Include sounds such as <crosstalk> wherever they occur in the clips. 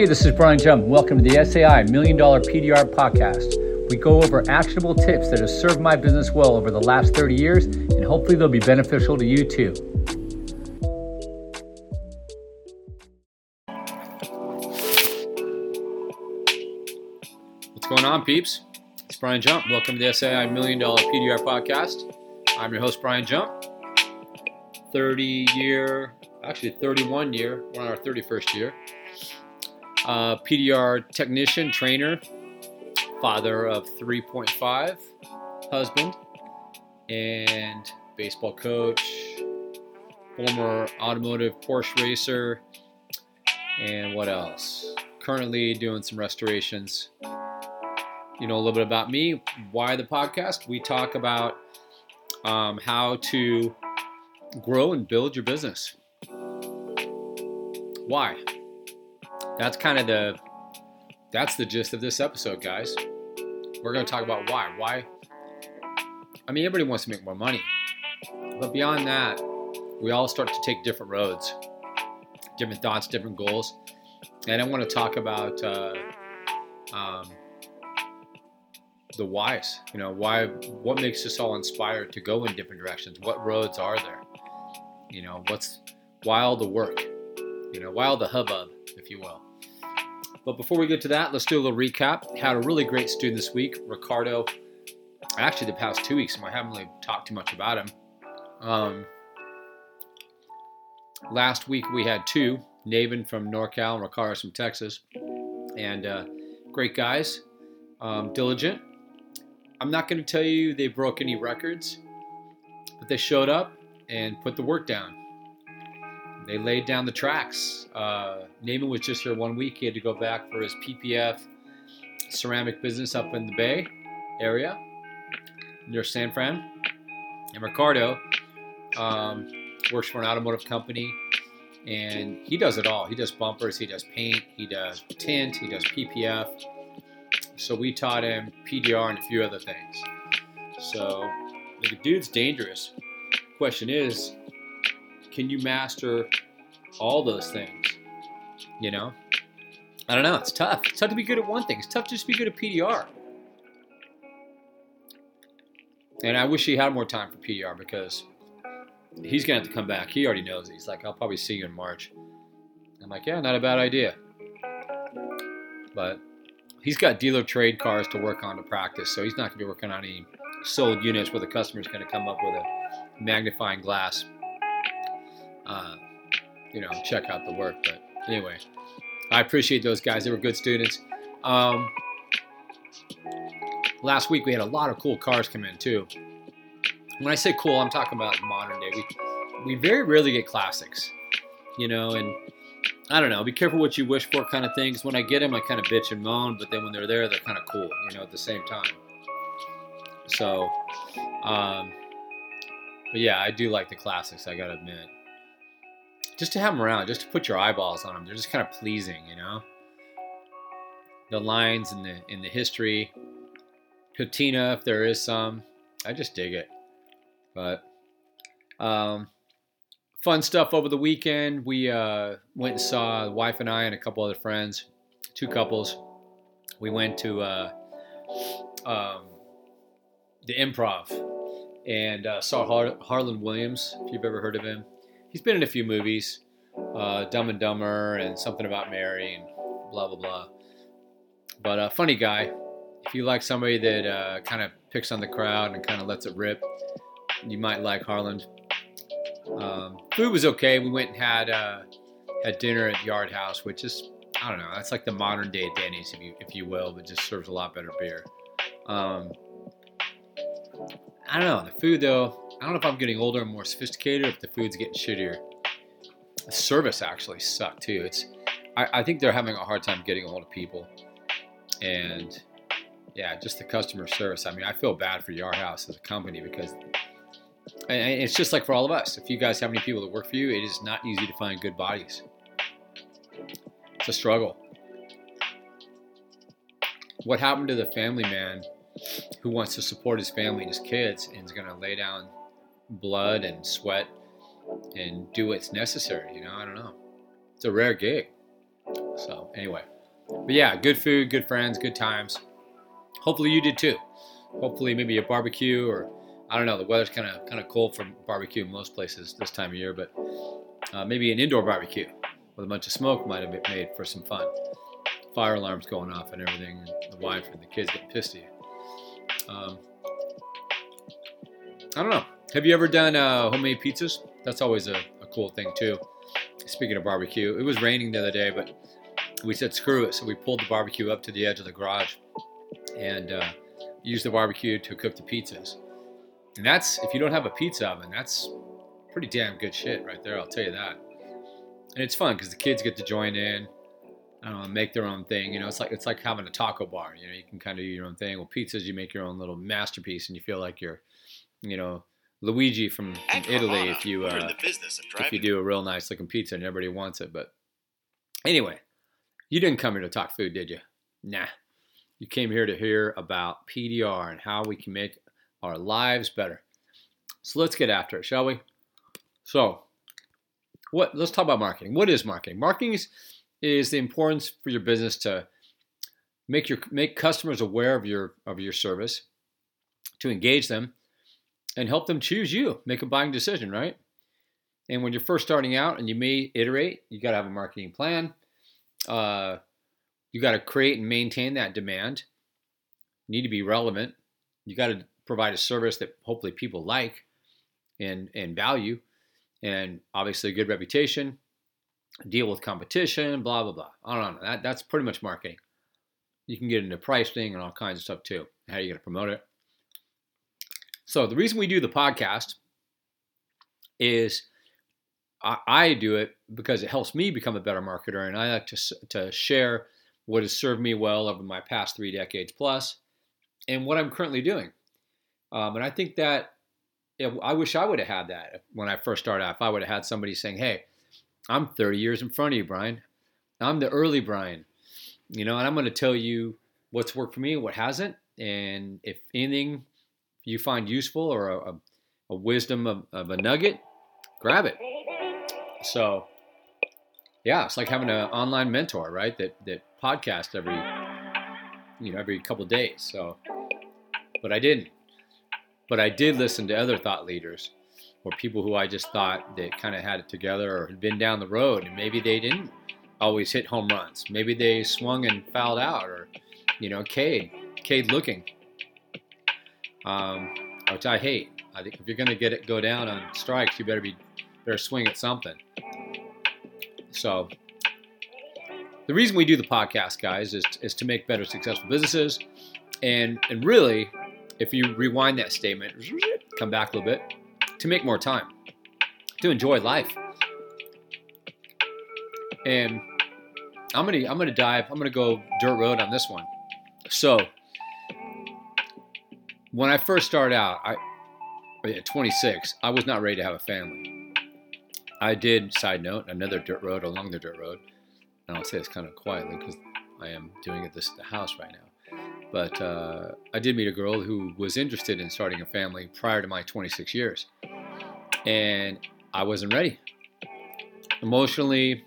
Hey, this is Brian Jump. Welcome to the SAI Million Dollar PDR Podcast. We go over actionable tips that have served my business well over the last 30 years, and hopefully they'll be beneficial to you too. What's going on, peeps? It's Brian Jump. Welcome to the SAI Million Dollar PDR Podcast. I'm your host, Brian Jump. 30 year, actually 31 year, we're on our 31st year uh, PDR technician, trainer, father of 3.5, husband, and baseball coach, former automotive Porsche racer, and what else? Currently doing some restorations. You know a little bit about me. Why the podcast? We talk about um, how to grow and build your business. Why? That's kind of the that's the gist of this episode, guys. We're going to talk about why. Why? I mean, everybody wants to make more money, but beyond that, we all start to take different roads, different thoughts, different goals, and I want to talk about uh, um, the whys. You know, why? What makes us all inspired to go in different directions? What roads are there? You know, what's why all the work? You know, why all the hubbub, if you will. But before we get to that, let's do a little recap. Had a really great student this week, Ricardo. Actually, the past two weeks, I haven't really talked too much about him. Um, last week we had two, Navin from NorCal and Ricardo from Texas, and uh, great guys, um, diligent. I'm not going to tell you they broke any records, but they showed up and put the work down they laid down the tracks. Uh, Naaman was just here one week. He had to go back for his PPF ceramic business up in the Bay area near San Fran. And Ricardo um, works for an automotive company and he does it all. He does bumpers, he does paint, he does tint, he does PPF. So we taught him PDR and a few other things. So the dude's dangerous. Question is, can you master all those things? You know? I don't know. It's tough. It's tough to be good at one thing. It's tough just to be good at PDR. And I wish he had more time for PDR because he's going to have to come back. He already knows. He's like, I'll probably see you in March. I'm like, yeah, not a bad idea. But he's got dealer trade cars to work on to practice, so he's not going to be working on any sold units where the customer's going to come up with a magnifying glass uh, you know, check out the work. But anyway, I appreciate those guys. They were good students. Um, last week we had a lot of cool cars come in too. When I say cool, I'm talking about modern day. We we very rarely get classics, you know, and I don't know. Be careful what you wish for, kind of things. When I get them, I kind of bitch and moan, but then when they're there, they're kind of cool, you know, at the same time. So, um, but yeah, I do like the classics. I gotta admit just to have them around, just to put your eyeballs on them. They're just kind of pleasing, you know. The lines in the in the history, patina if there is some. I just dig it. But um, fun stuff over the weekend. We uh, went and saw the wife and I and a couple other friends, two couples. We went to uh, um, the Improv and uh, saw Har- Harland Williams. If you've ever heard of him, he's been in a few movies, uh, Dumb and Dumber and something about Mary and blah blah blah. But a uh, funny guy. If you like somebody that uh, kind of picks on the crowd and kind of lets it rip, you might like Harland. Um, food was okay. We went and had uh, had dinner at Yard House, which is I don't know. That's like the modern day Denny's, if you if you will, but just serves a lot better beer. Um, I don't know. The food though, I don't know if I'm getting older and more sophisticated, if the food's getting shittier. The service actually sucked too. It's, I, I think they're having a hard time getting a hold of people, and yeah, just the customer service. I mean, I feel bad for Yard House as a company because and it's just like for all of us. If you guys have any people that work for you, it is not easy to find good bodies. It's a struggle. What happened to the family man who wants to support his family and his kids and is going to lay down blood and sweat and do what's necessary. You know, I don't know. It's a rare gig. So anyway, but yeah, good food, good friends, good times. Hopefully you did too. Hopefully maybe a barbecue or I don't know. The weather's kind of kind of cold for barbecue in most places this time of year, but uh, maybe an indoor barbecue with a bunch of smoke might have been made for some fun. Fire alarms going off and everything, and the wife and the kids getting pissed at you. Um, I don't know. Have you ever done uh, homemade pizzas? That's always a, a cool thing too. Speaking of barbecue, it was raining the other day, but we said screw it, so we pulled the barbecue up to the edge of the garage and uh, used the barbecue to cook the pizzas. And that's if you don't have a pizza oven, that's pretty damn good shit right there. I'll tell you that. And it's fun because the kids get to join in, know, make their own thing. You know, it's like it's like having a taco bar. You know, you can kind of do your own thing. Well, pizzas, you make your own little masterpiece, and you feel like you're, you know, Luigi from, from Italy. If you uh, if you do a real nice looking pizza and everybody wants it, but anyway, you didn't come here to talk food, did you? Nah. You came here to hear about PDR and how we can make our lives better. So let's get after it, shall we? So, what? Let's talk about marketing. What is marketing? Marketing is, is the importance for your business to make your make customers aware of your of your service, to engage them, and help them choose you, make a buying decision, right? And when you're first starting out, and you may iterate, you got to have a marketing plan. Uh, you got to create and maintain that demand. You need to be relevant. You got to provide a service that hopefully people like and and value, and obviously a good reputation. Deal with competition, blah blah blah. I don't know. That that's pretty much marketing. You can get into pricing and all kinds of stuff too. How are you going to promote it? So the reason we do the podcast is I, I do it because it helps me become a better marketer, and I like to to share what has served me well over my past three decades plus, and what I'm currently doing. Um, and I think that I wish I would have had that when I first started out. I would have had somebody saying, "Hey, I'm 30 years in front of you, Brian. I'm the early Brian, you know, and I'm going to tell you what's worked for me, what hasn't, and if anything you find useful or a, a, wisdom of, of, a nugget, grab it." So, yeah, it's like having an online mentor, right? That that podcast every you know every couple days. So, but I didn't. But I did listen to other thought leaders or people who I just thought that kind of had it together or had been down the road and maybe they didn't always hit home runs. Maybe they swung and fouled out or, you know, Cade, Cade looking, um, which I hate. I think if you're going to get it go down on strikes, you better be better swing at something. So the reason we do the podcast, guys, is, is to make better successful businesses. And, and really, if you rewind that statement, come back a little bit, to make more time, to enjoy life. And I'm gonna I'm gonna dive, I'm gonna go dirt road on this one. So when I first started out, I at 26, I was not ready to have a family. I did, side note, another dirt road along the dirt road. And I'll say this kind of quietly because I am doing it this at the house right now. But uh, I did meet a girl who was interested in starting a family prior to my 26 years. And I wasn't ready. Emotionally,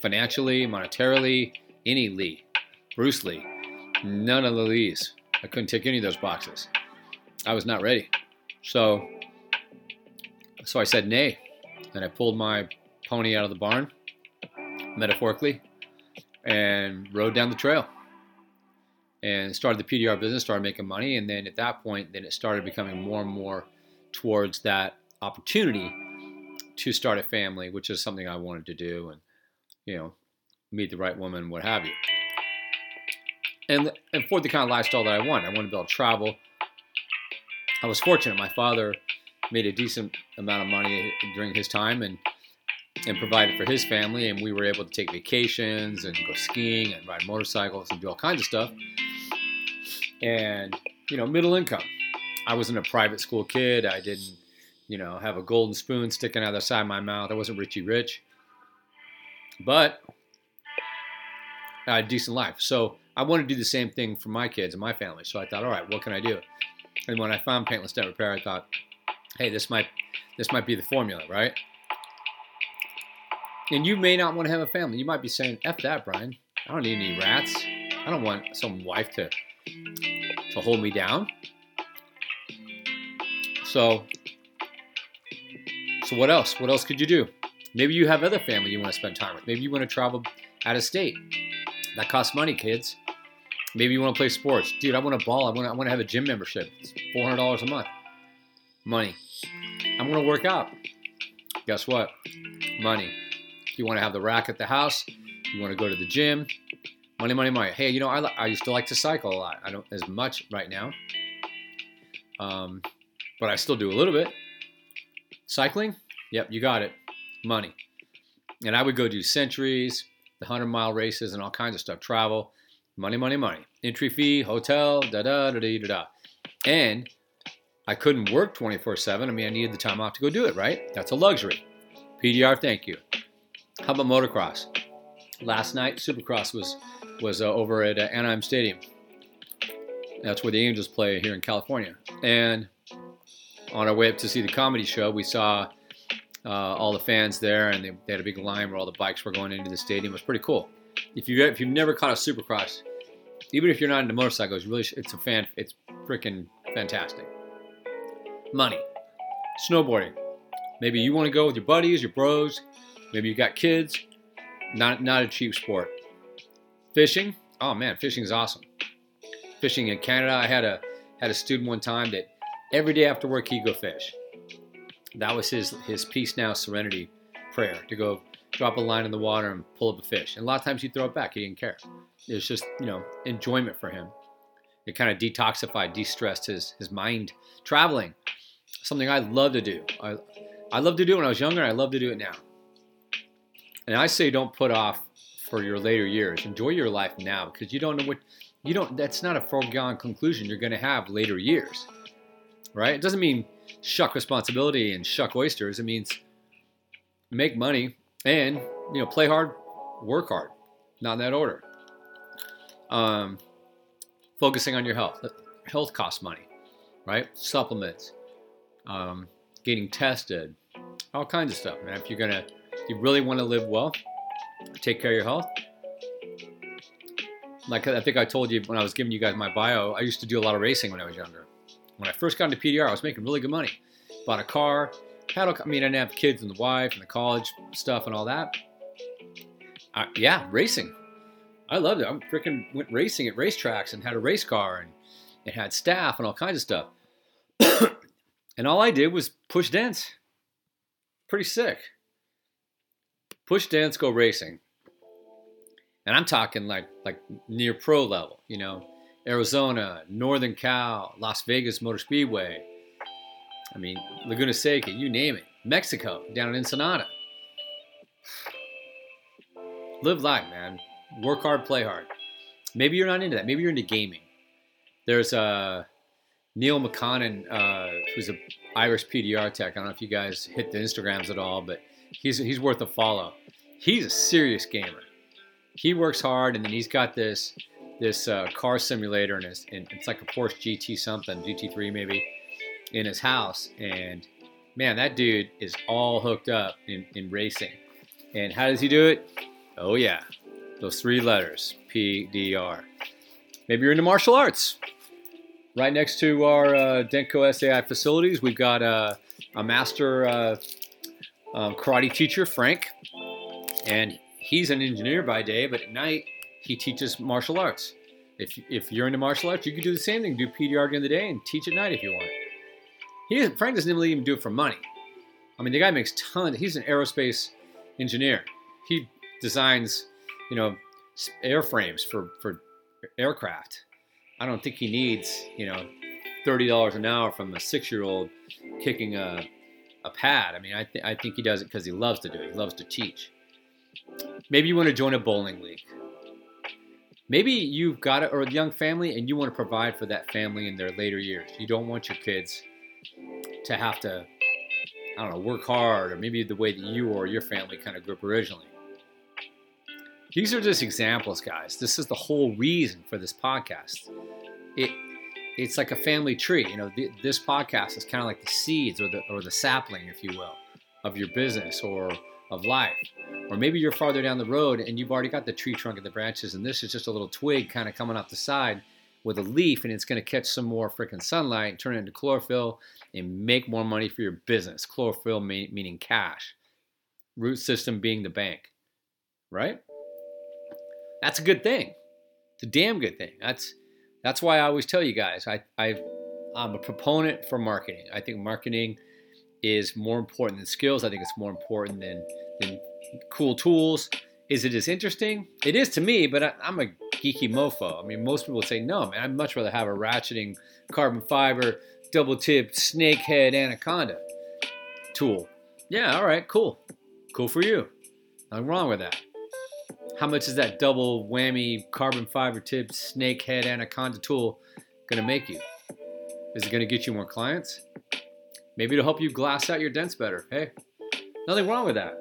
financially, monetarily, any Lee, Bruce Lee, none of the Lees. I couldn't tick any of those boxes. I was not ready. So, so I said nay. And I pulled my pony out of the barn, metaphorically, and rode down the trail and started the PDR business, started making money, and then at that point, then it started becoming more and more towards that opportunity to start a family, which is something I wanted to do, and you know, meet the right woman, what have you. And and for the kind of lifestyle that I want, I want to be able to travel. I was fortunate; my father made a decent amount of money during his time, and and provided for his family, and we were able to take vacations and go skiing and ride motorcycles and do all kinds of stuff and you know, middle income. I wasn't a private school kid. I didn't, you know, have a golden spoon sticking out of the side of my mouth. I wasn't Richie Rich, but I had a decent life. So I wanted to do the same thing for my kids and my family. So I thought, all right, what can I do? And when I found Paintless Dent Repair, I thought, hey, this might this might be the formula, right? And you may not want to have a family. You might be saying, F that, Brian. I don't need any rats. I don't want some wife to to hold me down. So so what else? What else could you do? Maybe you have other family you want to spend time with. Maybe you want to travel out of state. That costs money, kids. Maybe you want to play sports. Dude, I want to ball. I want to, I want to have a gym membership. It's $400 a month. Money. I want to work out. Guess what? Money. You want to have the rack at the house, you want to go to the gym. Money, money, money. Hey, you know, I, I used to like to cycle a lot. I don't as much right now. Um, but I still do a little bit. Cycling? Yep, you got it. Money. And I would go do centuries, the 100 mile races, and all kinds of stuff. Travel. Money, money, money. Entry fee, hotel, da da da da da da. And I couldn't work 24 7. I mean, I needed the time off to go do it, right? That's a luxury. PDR, thank you. How about motocross? Last night, Supercross was was uh, over at uh, Anaheim Stadium. That's where the Angels play here in California. And on our way up to see the comedy show, we saw uh, all the fans there, and they, they, had a big line where all the bikes were going into the stadium. It was pretty cool. If you if you've never caught a Supercross, even if you're not into motorcycles, really it's a fan. It's freaking fantastic. Money, snowboarding. Maybe you want to go with your buddies, your bros. Maybe you've got kids. Not not a cheap sport. Fishing. Oh man, fishing is awesome. Fishing in Canada. I had a had a student one time that every day after work he'd go fish. That was his his peace now serenity prayer to go drop a line in the water and pull up a fish. And a lot of times he'd throw it back. He didn't care. It was just you know enjoyment for him. It kind of detoxified, de-stressed his his mind. Traveling, something I love to do. I I love to do it when I was younger. I love to do it now. And I say don't put off for your later years. Enjoy your life now because you don't know what you don't. That's not a foregone conclusion. You're going to have later years, right? It doesn't mean shuck responsibility and shuck oysters. It means make money and you know play hard, work hard. Not in that order. Um, focusing on your health. Health costs money, right? Supplements, um, getting tested, all kinds of stuff. And if you're gonna, if you really want to live well, take care of your health. Like I think I told you when I was giving you guys my bio, I used to do a lot of racing when I was younger. When I first got into PDR, I was making really good money. Bought a car, a, I mean, I didn't have kids and the wife and the college stuff and all that. I, yeah, racing. I loved it. I freaking went racing at racetracks and had a race car and it had staff and all kinds of stuff. <coughs> and all I did was push dents. Pretty sick. Push dents, go racing. And I'm talking like like near pro level, you know, Arizona, Northern Cal, Las Vegas Motor Speedway. I mean, Laguna Seca, you name it. Mexico, down in Ensenada. Live life, man. Work hard, play hard. Maybe you're not into that. Maybe you're into gaming. There's uh, Neil McConnon, uh, who's an Irish PDR tech. I don't know if you guys hit the Instagrams at all, but he's he's worth a follow. He's a serious gamer. He works hard, and then he's got this this uh, car simulator, and it's like a Porsche GT something, GT3 maybe, in his house. And man, that dude is all hooked up in, in racing. And how does he do it? Oh yeah, those three letters, PDR. Maybe you're into martial arts. Right next to our uh, Denko SAI facilities, we've got uh, a master uh, um, karate teacher, Frank, and he's an engineer by day, but at night he teaches martial arts. If, if you're into martial arts, you can do the same thing. Do PDR during the day and teach at night if you want. He Frank doesn't really even do it for money. I mean, the guy makes tons. He's an aerospace engineer. He designs, you know, airframes for for aircraft. I don't think he needs, you know, thirty dollars an hour from a six-year-old kicking a a pad. I mean, I th- I think he does it because he loves to do it. He loves to teach. Maybe you want to join a bowling league. Maybe you've got a, or a young family and you want to provide for that family in their later years. You don't want your kids to have to, I don't know, work hard or maybe the way that you or your family kind of grew up originally. These are just examples, guys. This is the whole reason for this podcast. It it's like a family tree. You know, th- this podcast is kind of like the seeds or the or the sapling, if you will, of your business or of life. Or maybe you're farther down the road and you've already got the tree trunk and the branches, and this is just a little twig kind of coming off the side with a leaf, and it's going to catch some more freaking sunlight turn it into chlorophyll and make more money for your business. Chlorophyll meaning cash, root system being the bank, right? That's a good thing. It's a damn good thing. That's that's why I always tell you guys I, I I'm a proponent for marketing. I think marketing is more important than skills. I think it's more important than than cool tools. Is it as interesting? It is to me, but I, am a geeky mofo. I mean, most people would say no, man. I'd much rather have a ratcheting carbon fiber, double tip, snakehead anaconda tool. Yeah, all right, cool. Cool for you. Nothing wrong with that. How much is that double whammy carbon fiber tip snakehead anaconda tool going to make you? Is it going to get you more clients? Maybe it'll help you glass out your dents better. Hey, nothing wrong with that.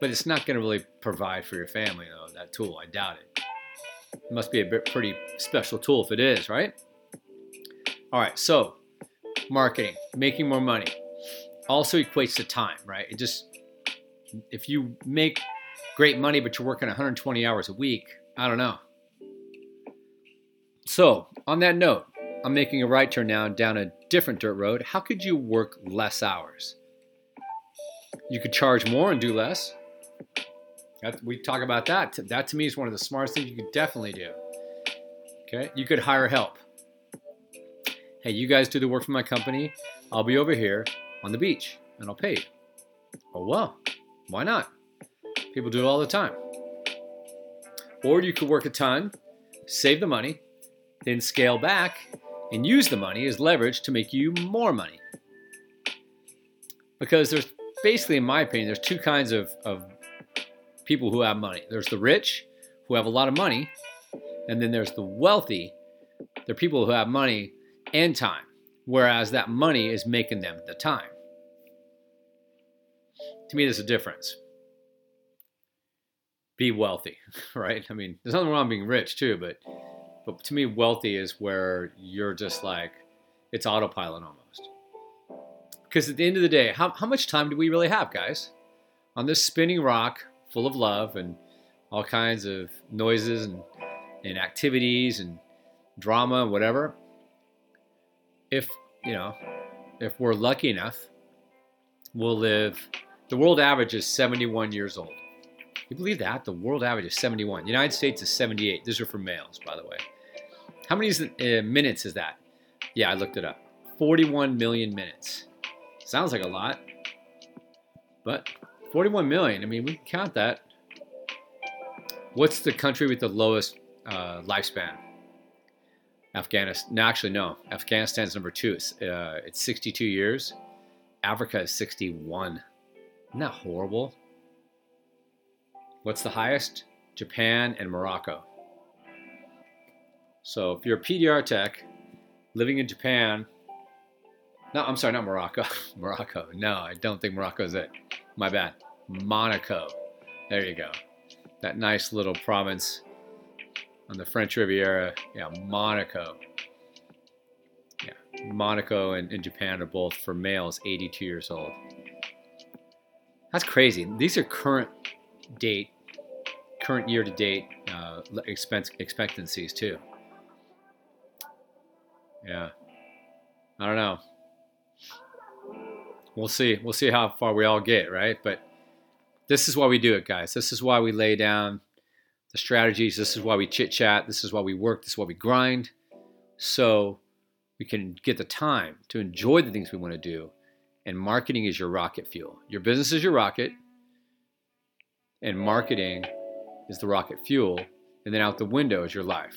But it's not going to really provide for your family, though, that tool. I doubt it. It must be a bit pretty special tool if it is, right? All right, so marketing, making more money also equates to time, right? It just, if you make great money, but you're working 120 hours a week, I don't know. So, on that note, I'm making a right turn now down a different dirt road. How could you work less hours? You could charge more and do less. That, we talk about that. That to me is one of the smartest things you could definitely do. Okay, you could hire help. Hey, you guys do the work for my company. I'll be over here on the beach and I'll pay you. Oh, well, why not? People do it all the time. Or you could work a ton, save the money, then scale back and use the money as leverage to make you more money. Because there's basically, in my opinion, there's two kinds of, of people who have money. There's the rich who have a lot of money, and then there's the wealthy. They're people who have money and time, whereas that money is making them the time. To me, there's a difference. Be wealthy, <laughs> right? I mean, there's nothing wrong being rich too, but but to me, wealthy is where you're just like it's autopilot almost. Because at the end of the day, how, how much time do we really have, guys? On this spinning rock full of love and all kinds of noises and, and activities and drama and whatever. If, you know, if we're lucky enough, we'll live, the world average is 71 years old. You believe that? The world average is 71. The United States is 78. These are for males, by the way. How many uh, minutes is that? Yeah, I looked it up. 41 million minutes. Sounds like a lot, but 41 million. I mean, we can count that. What's the country with the lowest uh, lifespan? Afghanistan. No, actually, no. Afghanistan's number two. It's, uh, it's 62 years. Africa is 61. Isn't that horrible? What's the highest? Japan and Morocco. So if you're a PDR tech living in Japan, no, I'm sorry, not Morocco. <laughs> Morocco. No, I don't think Morocco is it. My bad. Monaco. There you go. That nice little province on the French Riviera. Yeah, Monaco. Yeah, Monaco and, and Japan are both for males 82 years old. That's crazy. These are current date, current year to date uh, expense expectancies too. Yeah. I don't know we'll see. We'll see how far we all get, right? But this is why we do it, guys. This is why we lay down the strategies. This is why we chit chat. This is why we work. This is why we grind. So we can get the time to enjoy the things we want to do. And marketing is your rocket fuel. Your business is your rocket, and marketing is the rocket fuel. And then out the window is your life.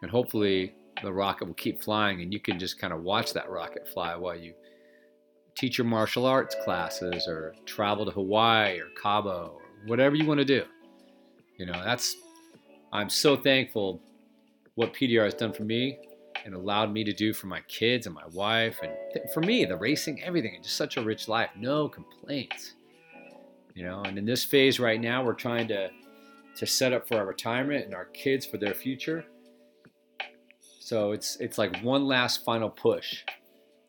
And hopefully, the rocket will keep flying, and you can just kind of watch that rocket fly while you teach your martial arts classes or travel to Hawaii or Cabo or whatever you want to do. You know, that's, I'm so thankful what PDR has done for me and allowed me to do for my kids and my wife and for me, the racing, everything, and just such a rich life. No complaints. You know, and in this phase right now, we're trying to to set up for our retirement and our kids for their future. So it's it's like one last final push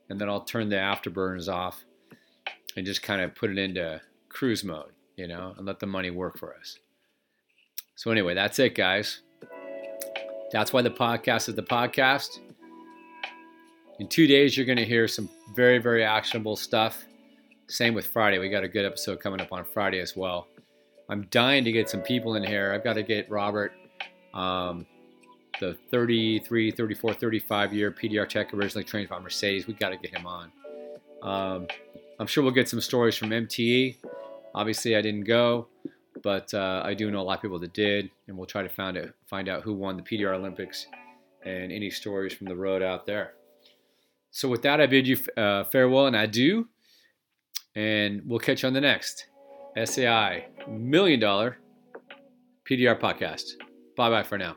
and then I'll turn the afterburners off and just kind of put it into cruise mode, you know, and let the money work for us. So, anyway, that's it, guys. That's why the podcast is the podcast. In two days, you're going to hear some very, very actionable stuff. Same with Friday. We got a good episode coming up on Friday as well. I'm dying to get some people in here. I've got to get Robert, um, the 33, 34, 35 year PDR tech originally trained by Mercedes. We got to get him on. Um, I'm sure we'll get some stories from MTE. Obviously, I didn't go, but uh, I do know a lot of people that did, and we'll try to find out find out who won the PDR Olympics and any stories from the road out there. So with that, I bid you uh, farewell and adieu, and we'll catch you on the next SAI Million Dollar PDR podcast. Bye bye for now.